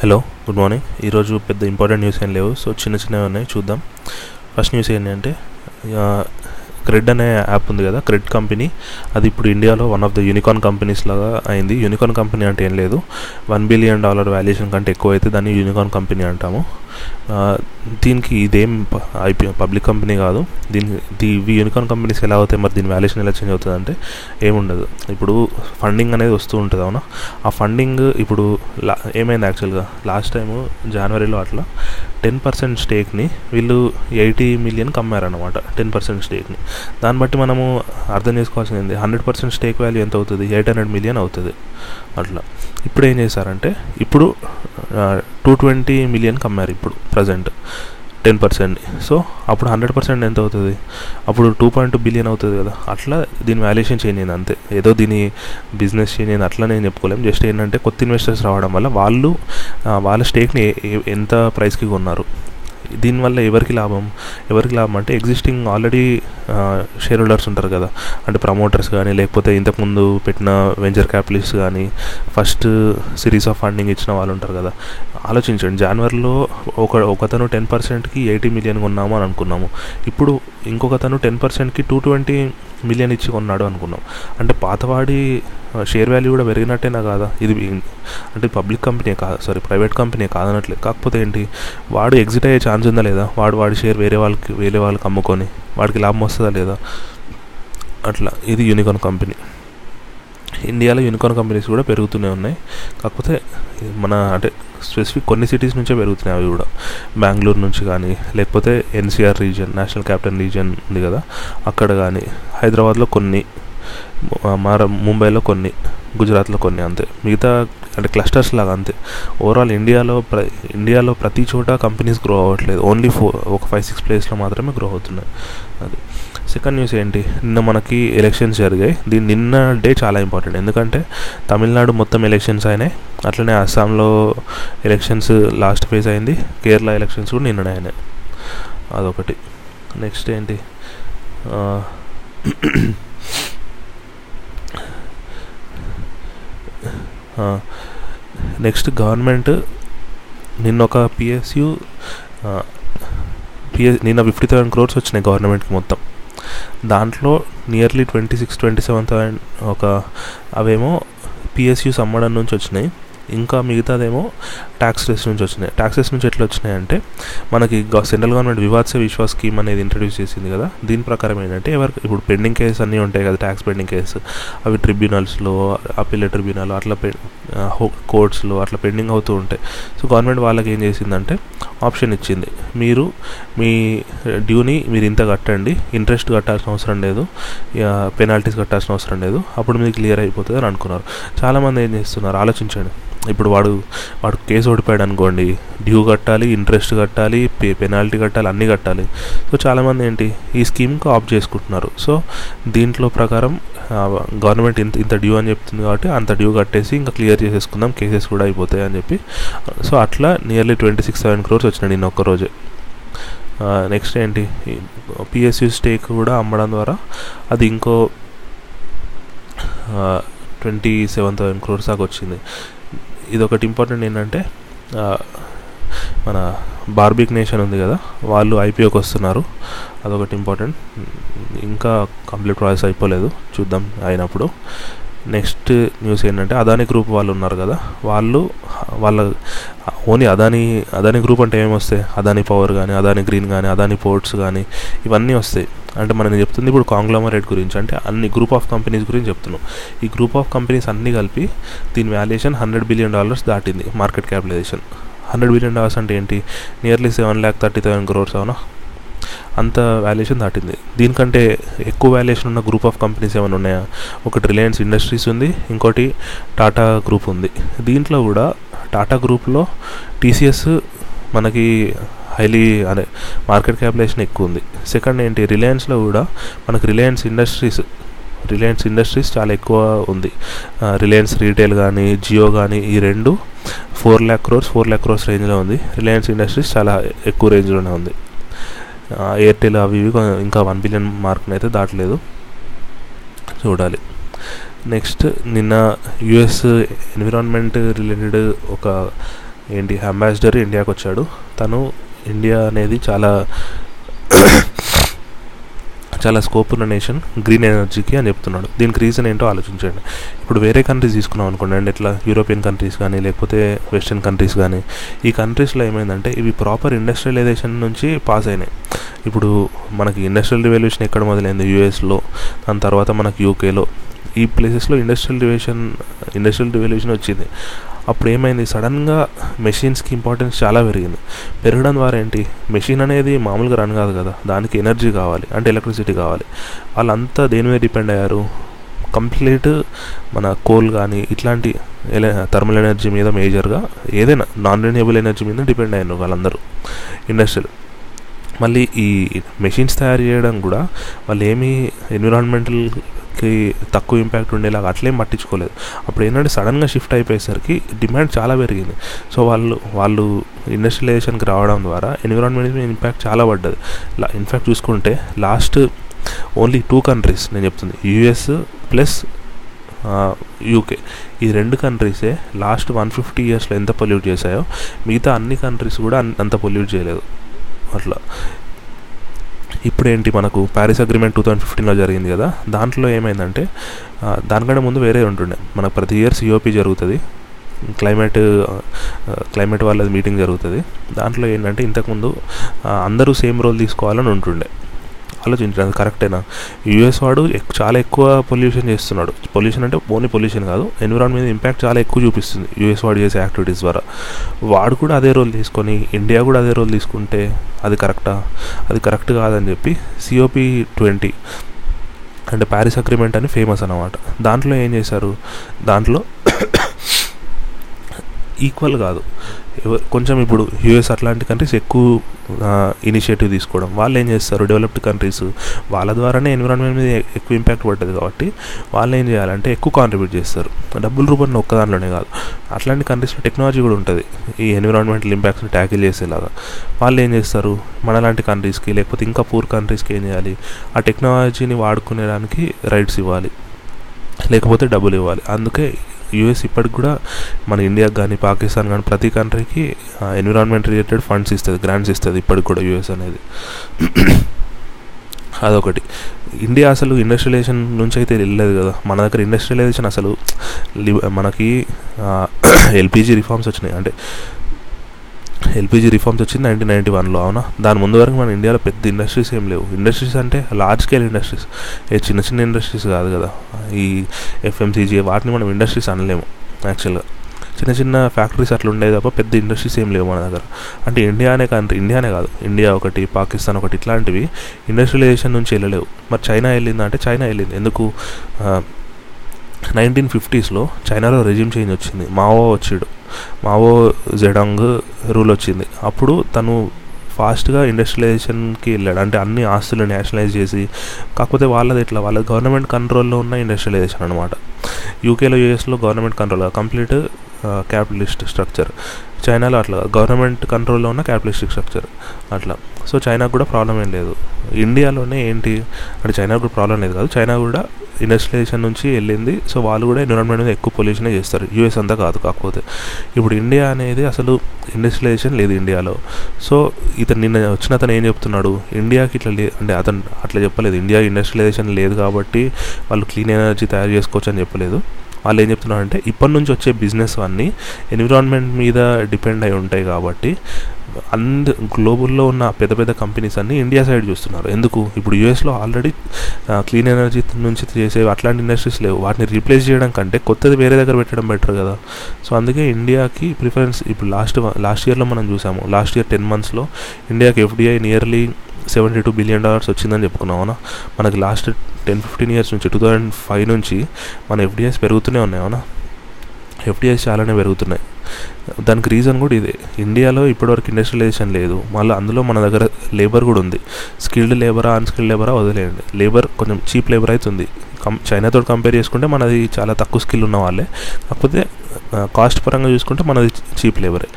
Hello good morning ఈరోజు పెద్ద important news ఏం లేవు సో చిన్న చిన్నవి ఉన్నాయి చూద్దాం. ఫస్ట్ న్యూస్ ఏంటంటే క్రెడ్ అనే యాప్ ఉంది కదా క్రెడ్ కంపెనీ అది ఇప్పుడు ఇండియాలో one of the unicorn companies లాగా అయింది. యూనికార్న్ కంపెనీ అంటే ఏం లేదు. వన్ బిలియన్ డాలర్ వాల్యుయేషన్ కంటే ఎక్కువ అయితే దాన్ని యూనికార్న్ కంపెనీ అంటాము. దీనికి ఇదేం ఐపీ పబ్లిక్ కంపెనీ కాదు. దీనికి దీ ఇవి యూనికార్న్ కంపెనీస్ ఎలా అవుతాయి? మరి దీని వాల్యుయేషన్ ఎలా చేంజ్ అవుతుంది అంటే ఏముండదు. ఇప్పుడు ఫండింగ్ అనేది వస్తూ ఉంటుంది అవునా? ఆ ఫండింగ్ ఇప్పుడు లా ఏమైంది యాక్చువల్గా? లాస్ట్ టైము జనవరిలో అట్లా టెన్ పర్సెంట్ స్టేక్ని వీళ్ళు ఎయిటీ మిలియన్ కమ్మారనమాట టెన్ పర్సెంట్ స్టేక్ని. దాన్ని బట్టి మనము అర్థం చేసుకోవాల్సింది హండ్రెడ్ పర్సెంట్ స్టేక్ వాల్యూ ఎంత అవుతుంది? ఎయిట్ హండ్రెడ్ మిలియన్ అవుతుంది. అట్లా. ఇప్పుడు ఏం చేశారంటే ఇప్పుడు టూ ట్వంటీ మిలియన్కి అమ్మారు ఇప్పుడు ప్రజెంట్ టెన్ పర్సెంట్ సో అప్పుడు హండ్రెడ్ పర్సెంట్ ఎంత అవుతుంది? అప్పుడు టూ పాయింట్ టూ బిలియన్ అవుతుంది కదా. అట్లా దీని వాల్యుయేషన్ చేంజ్ అయింది అంతే. ఏదో దీని బిజినెస్ చేంజ్ అయింది అట్లా నేను చెప్పుకోలేం. జస్ట్ ఏంటంటే కొత్త ఇన్వెస్టర్స్ రావడం వల్ల వాళ్ళు వాళ్ళ స్టేక్ని ఎంత ప్రైస్కి కొన్నారు. దీనివల్ల ఎవరికి లాభం? ఎవరికి లాభం అంటే ఎగ్జిస్టింగ్ ఆల్రెడీ షేర్ హోల్డర్స్ ఉంటారు కదా. అంటే ప్రమోటర్స్ కానీ లేకపోతే ఇంతకుముందు పెట్టిన వెంచర్ క్యాపిటలిస్ట్ కానీ ఫస్ట్ సిరీస్ ఆఫ్ ఫండింగ్ ఇచ్చిన వాళ్ళు ఉంటారు కదా. ఆలోచించండి జనవరిలో ఒక ఒకతను టెన్ పర్సెంట్కి ఎయిటీ మిలియన్ కొన్నాము అని అనుకున్నాము. ఇప్పుడు ఇంకొకతను టెన్ పర్సెంట్కి టూ ట్వంటీ మిలియన్ ఇచ్చి కొన్నాడు అనుకున్నాం. అంటే పాతవాడి షేర్ వాల్యూ కూడా పెరిగినట్టేనా కాదా? ఇది అంటే పబ్లిక్ కంపెనీ కాదు సారీ ప్రైవేట్ కంపెనీ కాదనట్లే. కాకపోతే ఏంటి? వాడు ఎగ్జిట్ అయ్యే ఛాన్స్ ఉందా లేదా? వాడు వాడి షేర్ వేరే వాళ్ళకి వేరే వాళ్ళకి అమ్ముకొని వాడికి లాభం వస్తుందా లేదా? అట్లా. ఇది యూనికాన్ కంపెనీ ఇండియాలో యూనికార్న్ కంపెనీస్ కూడా పెరుగుతూనే ఉన్నాయి. కాకపోతే మన అంటే స్పెసిఫిక్ కొన్ని సిటీస్ నుంచే పెరుగుతున్నాయి అవి కూడా. బెంగళూరు నుంచి కానీ లేకపోతే NCR region national capital region ఉంది కదా అక్కడ కానీ. హైదరాబాద్లో కొన్ని మార ముంబైలో కొన్ని గుజరాత్లో కొన్ని అంతే. మిగతా అంటే క్లస్టర్స్ లాగా అంతే. ఓవరాల్ ఇండియాలో ప్ర ఇండియాలో ప్రతి చోట కంపెనీస్ గ్రో అవ్వట్లేదు. ఓన్లీ ఫోర్ ఒక ఫైవ్ సిక్స్ ప్లేస్లో మాత్రమే గ్రో అవుతున్నాయి. అది. సెకండ్ న్యూస్ ఏంటి? నిన్న మనకి ఎలక్షన్స్ జరిగాయి. దీని నిన్న డే చాలా ఇంపార్టెంట్ ఎందుకంటే తమిళనాడు మొత్తం ఎలక్షన్స్ అయినాయి. అట్లనే అస్సాంలో ఎలక్షన్స్ లాస్ట్ ఫేజ్ అయింది. కేరళ ఎలక్షన్స్ కూడా నిన్ననే అయినాయి. అదొకటి. నెక్స్ట్ ఏంటి? నెక్స్ట్ గవర్నమెంట్ నిన్న ఒక పిఎస్యు పిఎస్ నిన్న ఫిఫ్టీ థౌసండ్ క్రోర్స్ వచ్చినాయి గవర్నమెంట్కి మొత్తం. దాంట్లో nearly twenty six twenty seven thousand ఒక అవేమో పిఎస్యూస్ అమ్మడం నుంచి వచ్చినాయి. ఇంకా మిగతాదేమో ట్యాక్సెస్ నుంచి వచ్చినాయి. ట్యాక్సెస్ నుంచి ఎట్లా వచ్చినాయి అంటే మనకి central government Vivad se Vishwas scheme అనేది ఇంట్రడ్యూస్ చేసింది కదా దీని ప్రకారం ఏంటంటే ఎవరికి ఇప్పుడు పెండింగ్ కేసు అన్నీ ఉంటాయి కదా ట్యాక్స్ పెండింగ్ కేసు అవి ట్రిబ్యునల్స్లో అప్పీల్ ట్రిబ్యునల్ అట్లా పె కోర్ట్స్లో అట్లా పెండింగ్ అవుతూ ఉంటాయి. సో గవర్నమెంట్ వాళ్ళకి ఏం చేసిందంటే ఆప్షన్ ఇచ్చింది. మీరు మీ డ్యూని మీరు ఇంత కట్టండి ఇంట్రెస్ట్ కట్టాల్సిన అవసరం లేదు పెనాల్టీస్ కట్టాల్సిన అవసరం లేదు అప్పుడు మీకు క్లియర్ అయిపోతుంది అని అనుకున్నారు. చాలామంది ఏం చేస్తున్నారు? ఆలోచించండి. ఇప్పుడు వాడు వాడు కేసు ఓడిపోయాడు అనుకోండి డ్యూ కట్టాలి ఇంట్రెస్ట్ కట్టాలి పే పెనాల్టీ కట్టాలి అన్నీ కట్టాలి. సో చాలామంది ఏంటి ఈ స్కీమ్కి ఆఫ్ చేసుకుంటున్నారు. సో దీంట్లో ప్రకారం గవర్నమెంట్ ఇంత ఇంత డ్యూ అని చెప్తుంది కాబట్టి అంత డ్యూ కట్టేసి ఇంకా క్లియర్ చేసేసుకుందాం కేసెస్ కూడా అయిపోతాయి అని చెప్పి. సో అట్లా nearly twenty six seven crores వచ్చినాయి నేను ఒక్కరోజే నెక్స్ట్ ఏంటి పిఎస్యు స్టేక్ కూడా అమ్మడం ద్వారా అది ఇంకో ట్వంటీ సెవెన్ థౌసండ్ క్రోర్స్ దాకా వచ్చింది. ఇది ఒకటి ఇంపార్టెంట్ ఏంటంటే మన బార్బిక్ నేషన్ ఉంది కదా వాళ్ళు ఐపీఓకి వస్తున్నారు. అదొకటి ఇంపార్టెంట్ ఇంకా కంప్లీట్ ప్రాసెస్ అయిపోలేదు చూద్దాం అయినప్పుడు. నెక్స్ట్ న్యూస్ ఏంటంటే అదానీ గ్రూప్ వాళ్ళు ఉన్నారు కదా వాళ్ళు వాళ్ళ ఓన్లీ అదానీ అదానీ గ్రూప్ అంటే ఏమి వస్తాయి అదానీ పవర్ కానీ అదానీ గ్రీన్ కానీ అదానీ పోర్ట్స్ కానీ ఇవన్నీ వస్తాయి. అంటే మనం చెప్తుంది ఇప్పుడు కాంగ్లోమరేట్ గురించి. అంటే అన్ని గ్రూప్ ఆఫ్ కంపెనీస్ గురించి చెప్తున్నాం. ఈ గ్రూప్ ఆఫ్ కంపెనీస్ అన్నీ కలిపి దీని వాల్యుయేషన్ హండ్రెడ్ బిలియన్ డాలర్స్ దాటింది market capitalization hundred billion dollars అంటే ఏంటి? Nearly seven lakh thirty thousand crores అవునా? అంత వాల్యుయేషన్ దాటింది. దీనికంటే ఎక్కువ వాల్యుయేషన్ ఉన్న గ్రూప్ ఆఫ్ కంపెనీస్ ఏమైనా ఉన్నాయా? ఒకటి రిలయన్స్ ఇండస్ట్రీస్ ఉంది ఇంకోటి టాటా గ్రూప్ ఉంది. దీంట్లో కూడా టాటా గ్రూప్లో టీసీఎస్ మనకి హైలీ అదే మార్కెట్ క్యాపిటలైజేషన్ ఎక్కువ ఉంది. సెకండ్ ఏంటి రిలయన్స్లో కూడా మనకు రిలయన్స్ ఇండస్ట్రీస్ రిలయన్స్ ఇండస్ట్రీస్ చాలా ఎక్కువ ఉంది. రిలయన్స్ రీటైల్ కానీ జియో కానీ ఈ రెండు ఫోర్ ల్యాక్ క్రోర్స్ ఫోర్ ల్యాక్ క్రోర్స్ రేంజ్లో ఉంది. రిలయన్స్ ఇండస్ట్రీస్ చాలా ఎక్కువ రేంజ్లోనే ఉంది. ఎయిర్టెల్ అవి ఇవి ఇంకా వన్ బిలియన్ మార్క్ని అయితే దాటలేదు. చూడాలి. నెక్స్ట్ నిన్న యుఎస్ ఎన్విరాన్మెంట్ రిలేటెడ్ ఒక ఏంటి అంబాసిడర్ ఇండియాకి వచ్చాడు తను ఇండియా అనేది చాలా చాలా స్కోప్ ఉన్న నేషన్ గ్రీన్ ఎనర్జీకి అని చెప్తున్నాడు. దీనికి రీజన్ ఏంటో ఆలోచించండి. ఇప్పుడు వేరే కంట్రీస్ తీసుకున్నాం అనుకోండి అండ్ ఇట్లా యూరోపియన్ కంట్రీస్ కానీ లేకపోతే వెస్ట్రన్ కంట్రీస్ కానీ ఈ కంట్రీస్లో ఏమైందంటే ఇవి ప్రాపర్ ఇండస్ట్రియలైజేషన్ నుంచి పాస్ అయినాయి. ఇప్పుడు మనకి ఇండస్ట్రియల్ రివల్యూషన్ ఎక్కడ మొదలైంది? యూఎస్లో దాని తర్వాత మనకి యూకేలో ఈ ప్లేసెస్లో ఇండస్ట్రియల్ రివల్యూషన్ ఇండస్ట్రియల్ రివల్యూషన్ వచ్చింది. అప్పుడు ఏమైంది సడన్గా మెషిన్స్కి ఇంపార్టెన్స్ చాలా పెరిగింది. పెరగడం ద్వారా ఏంటి? మెషిన్ అనేది మామూలుగా రన్ కాదు కదా. దానికి ఎనర్జీ కావాలి అంటే ఎలక్ట్రిసిటీ కావాలి. వాళ్ళంతా దేని మీద డిపెండ్ అయ్యారు? కంప్లీట్ మన కోల్ కానీ ఇట్లాంటి ఎల థర్మల్ ఎనర్జీ మీద మేజర్గా ఏదైనా నాన్ రెన్యూబుల్ ఎనర్జీ మీద డిపెండ్ అయ్యారు వాళ్ళందరూ. ఇండస్ట్రీలు. మళ్ళీ ఈ మెషిన్స్ తయారు చేయడం కూడా వాళ్ళు ఏమీ ఎన్విరాన్మెంటల్కి తక్కువ ఇంపాక్ట్ ఉండేలాగా అట్లేం పట్టించుకోలేదు. అప్పుడు ఏంటంటే సడన్గా షిఫ్ట్ అయిపోయేసరికి డిమాండ్ చాలా పెరిగింది. సో వాళ్ళు వాళ్ళు ఇండస్ట్రియలైజేషన్కి రావడం ద్వారా ఎన్విరాన్మెంట్ మీద ఇంపాక్ట్ చాలా పడ్డది. ఇన్ఫ్యాక్ట్ చూసుకుంటే లాస్ట్ ఓన్లీ టూ కంట్రీస్ నేను చెప్తుంది. యూఎస్ ప్లస్ యూకే ఈ రెండు కంట్రీసే లాస్ట్ వన్ ఫిఫ్టీ ఇయర్స్లో ఎంత పొల్యూట్ చేశాయో మిగతా అన్ని కంట్రీస్ కూడా అంత పొల్యూట్ చేయలేదు. అట్లా. ఇప్పుడేంటి మనకు ప్యారిస్ అగ్రిమెంట్ టూ థౌజండ్ ఫిఫ్టీన్లో జరిగింది కదా దాంట్లో ఏమైందంటే దానికంటే ముందు వేరే ఉంటుండే. మనకు ప్రతి ఇయర్ సిఓపి జరుగుతుంది. క్లైమేట్ క్లైమేట్ వాళ్ళది మీటింగ్ జరుగుతుంది. దాంట్లో ఏంటంటే ఇంతకుముందు అందరూ సేమ్ రోల్ తీసుకోవాలని ఉంటుండే. ఆలోచించండి. అది కరెక్టేనా? యూఎస్ వాడు చాలా ఎక్కువ పొల్యూషన్ చేస్తున్నాడు. పొల్యూషన్ అంటే ఓన్లీ పొల్యూషన్ కాదు ఎన్విరాన్మెంట్ మీద ఇంపాక్ట్ చాలా ఎక్కువ చూపిస్తుంది యూఎస్ వాడు చేసే యాక్టివిటీస్ ద్వారా. వాడు కూడా అదే రోల్ తీసుకొని ఇండియా కూడా అదే రోల్ తీసుకుంటే అది కరెక్టా? అది కరెక్ట్ కాదని చెప్పి సిఓపి ట్వంటీ అంటే ప్యారిస్ అగ్రిమెంట్ అని ఫేమస్ అనమాట దాంట్లో ఏం చేశారు? దాంట్లో ఈక్వల్ కాదు. కొంచెం ఇప్పుడు యూఎస్ అట్లాంటి కంట్రీస్ ఎక్కువ ఇనిషియేటివ్ తీసుకోవడం. వాళ్ళు ఏం చేస్తారు? డెవలప్డ్ కంట్రీస్ వాళ్ళ ద్వారానే ఎన్విరాన్మెంట్ మీద ఎక్కువ ఇంపాక్ట్ పడ్డది కాబట్టి వాళ్ళు ఏం చేయాలంటే ఎక్కువ కాంట్రిబ్యూట్ చేస్తారు. డబ్బుల రూపంలో ఒక్క దాంట్లోనే కాదు. అట్లాంటి కంట్రీస్లో టెక్నాలజీ కూడా ఉంటుంది. ఈ ఎన్విరాన్మెంటల్ ఇంపాక్ట్స్ని ట్యాకిల్ చేసేలాగా. వాళ్ళు ఏం చేస్తారు? మనలాంటి కంట్రీస్కి లేకపోతే ఇంకా పూర్ కంట్రీస్కి ఏం చేయాలి? ఆ టెక్నాలజీని వాడుకునేదానికి రైట్స్ ఇవ్వాలి. లేకపోతే డబ్బులు ఇవ్వాలి. అందుకే యూఎస్ ఇప్పటికి కూడా మన ఇండియాకి కానీ పాకిస్తాన్ కానీ ప్రతి కంట్రీకి ఎన్విరాన్మెంట్ రిలేటెడ్ ఫండ్స్ ఇస్తుంది గ్రాంట్స్ ఇస్తుంది ఇప్పటికి కూడా యూఎస్ అనేది. అదొకటి. ఇండియా అసలు ఇండస్ట్రియలైజేషన్ నుంచి అయితే వెళ్ళలేదు కదా. మన దగ్గర ఇండస్ట్రియలైజేషన్ అసలు మనకి ఎల్పిజి రిఫార్మ్స్ వచ్చినాయి. అంటే ఎల్పిజి రిఫార్మ్స్ వచ్చింది నైన్టీన్ నైన్టీ వన్లో అవునా? దాని ముందు వరకు మన ఇండియాలో పెద్ద ఇండస్ట్రీస్ ఏం లేవు. ఇండస్ట్రీస్ అంటే లార్జ్ స్కేల్ ఇండస్ట్రీస్. ఏ చిన్న చిన్న ఇండస్ట్రీస్ కాదు కదా. ఈ ఎఫ్ఎంసీజీ వాటిని మనం ఇండస్ట్రీస్ అనలేము యాక్చువల్గా చిన్న చిన్న ఫ్యాక్టరీస్ అట్లా ఉండేది తప్ప పెద్ద ఇండస్ట్రీస్ ఏం లేవు మన దగ్గర. అంటే ఇండియా అనే కంట్రీ ఇండియానే కాదు ఇండియా ఒకటి పాకిస్తాన్ ఒకటి ఇట్లాంటివి ఇండస్ట్రియలైజేషన్ నుంచి వెళ్ళలేవు. మరి చైనా వెళ్ళిందా అంటే చైనా వెళ్ళింది. ఎందుకు? నైన్టీన్ ఫిఫ్టీస్లో చైనాలో రెజ్యూమ్ చేంజ్ వచ్చింది. మావో వచ్చాడు. మావో జెడాంగ్ రూల్ వచ్చింది. అప్పుడు తను ఫాస్ట్గా ఇండస్ట్రియలైజేషన్కి వెళ్ళాడు. అంటే అన్ని ఆస్తులు నేషనలైజ్ చేసి కాకపోతే వాళ్ళది ఎట్లా? వాళ్ళ గవర్నమెంట్ కంట్రోల్లో ఉన్న ఇండస్ట్రియలైజేషన్ అనమాట యూకేలో యూఎస్లో government control. Complete capitalist structure చైనాలో అట్లా గవర్నమెంట్ కంట్రోల్లో ఉన్న క్యాపిటలిస్టిక్ స్ట్రక్చర్ అట్లా. సో చైనాకు కూడా ప్రాబ్లం ఏం లేదు. ఇండియాలోనే ఏంటి? అంటే చైనాకు కూడా ప్రాబ్లం లేదు కాదు. చైనా కూడా ఇండస్ట్రియలైజేషన్ నుంచి వెళ్ళింది. సో వాళ్ళు కూడా ఎన్విరాన్మెంట్ మీద ఎక్కువ పొల్యూషనే చేస్తారు. యూఎస్ అంతా కాదు కాకపోతే. ఇప్పుడు ఇండియా అనేది అసలు ఇండస్ట్రియలైజేషన్ లేదు ఇండియాలో. సో ఇతను నిన్న వచ్చిన అతను ఏం చెప్తున్నాడు? ఇండియాకి ఇట్లా లే అంటే అతను అట్లా చెప్పలేదు. ఇండియా ఇండస్ట్రియలైజేషన్ లేదు కాబట్టి వాళ్ళు క్లీన్ ఎనర్జీ తయారు చేసుకోవచ్చు అని చెప్పలేదు. వాళ్ళు ఏం చెప్తున్నారంటే ఇప్పటి నుంచి వచ్చే బిజినెస్ అన్నీ ఎన్విరాన్మెంట్ మీద డిపెండ్ అయి ఉంటాయి కాబట్టి అండ్ గ్లోబల్లో ఉన్న పెద్ద పెద్ద కంపెనీస్ అన్నీ ఇండియా సైడ్ చూస్తున్నారు. ఎందుకు? ఇప్పుడు యూఎస్లో ఆల్రెడీ క్లీన్ ఎనర్జీ నుంచి చేసే అట్లాంటి ఇండస్ట్రీస్ లేవు. వాటిని రీప్లేస్ చేయడం కంటే కొత్తది వేరే దగ్గర పెట్టడం బెటర్ కదా. సో అందుకే ఇండియాకి ప్రిఫరెన్స్ ఇప్పుడు లాస్ట్ లాస్ట్ ఇయర్లో మనం చూసాము. లాస్ట్ ఇయర్ టెన్ మంత్స్లో ఇండియాకి FDI nearly seventy two billion dollars వచ్చిందని చెప్పుకున్నాం అవునా మనకి లాస్ట్ టెన్ ఫిఫ్టీన్ ఇయర్స్ నుంచి టూ థౌజండ్ ఫైవ్ నుంచి మన ఎఫ్డిఐస్ పెరుగుతూనే ఉన్నాయి అవునా ఎఫ్డిఐస్ చాలానే పెరుగుతున్నాయి. దానికి రీజన్ కూడా ఇదే. ఇండియాలో ఇప్పటివరకు ఇండస్ట్రియలైజేషన్ లేదు. మళ్ళీ అందులో మన దగ్గర లేబర్ కూడా ఉంది. స్కిల్డ్ లేబరా అన్స్కిల్డ్ లేబరా వదిలేయండి. లేబర్ కొంచెం చీప్ లేబర్ అవుతుంది కం చైనాతో కంపేర్ చేసుకుంటే మనది చాలా తక్కువ స్కిల్ ఉన్న వాళ్ళే. కాకపోతే కాస్ట్ పరంగా చూసుకుంటే మనది చీప్ లేబరే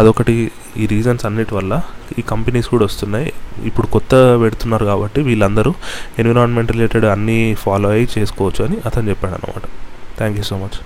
అదొకటి ఈ రీజన్స్ అన్నిటి వల్ల ఈ కంపెనీస్ కూడా వస్తున్నాయి. ఇప్పుడు కొత్త పెడుతున్నారు కాబట్టి వీళ్ళందరూ ఎన్విరాన్మెంట్ రిలేటెడ్ అన్నీ ఫాలో అయ్యి చేసుకోవచ్చు అని అతను చెప్పాడు అనమాట థ్యాంక్ యూ సో మచ్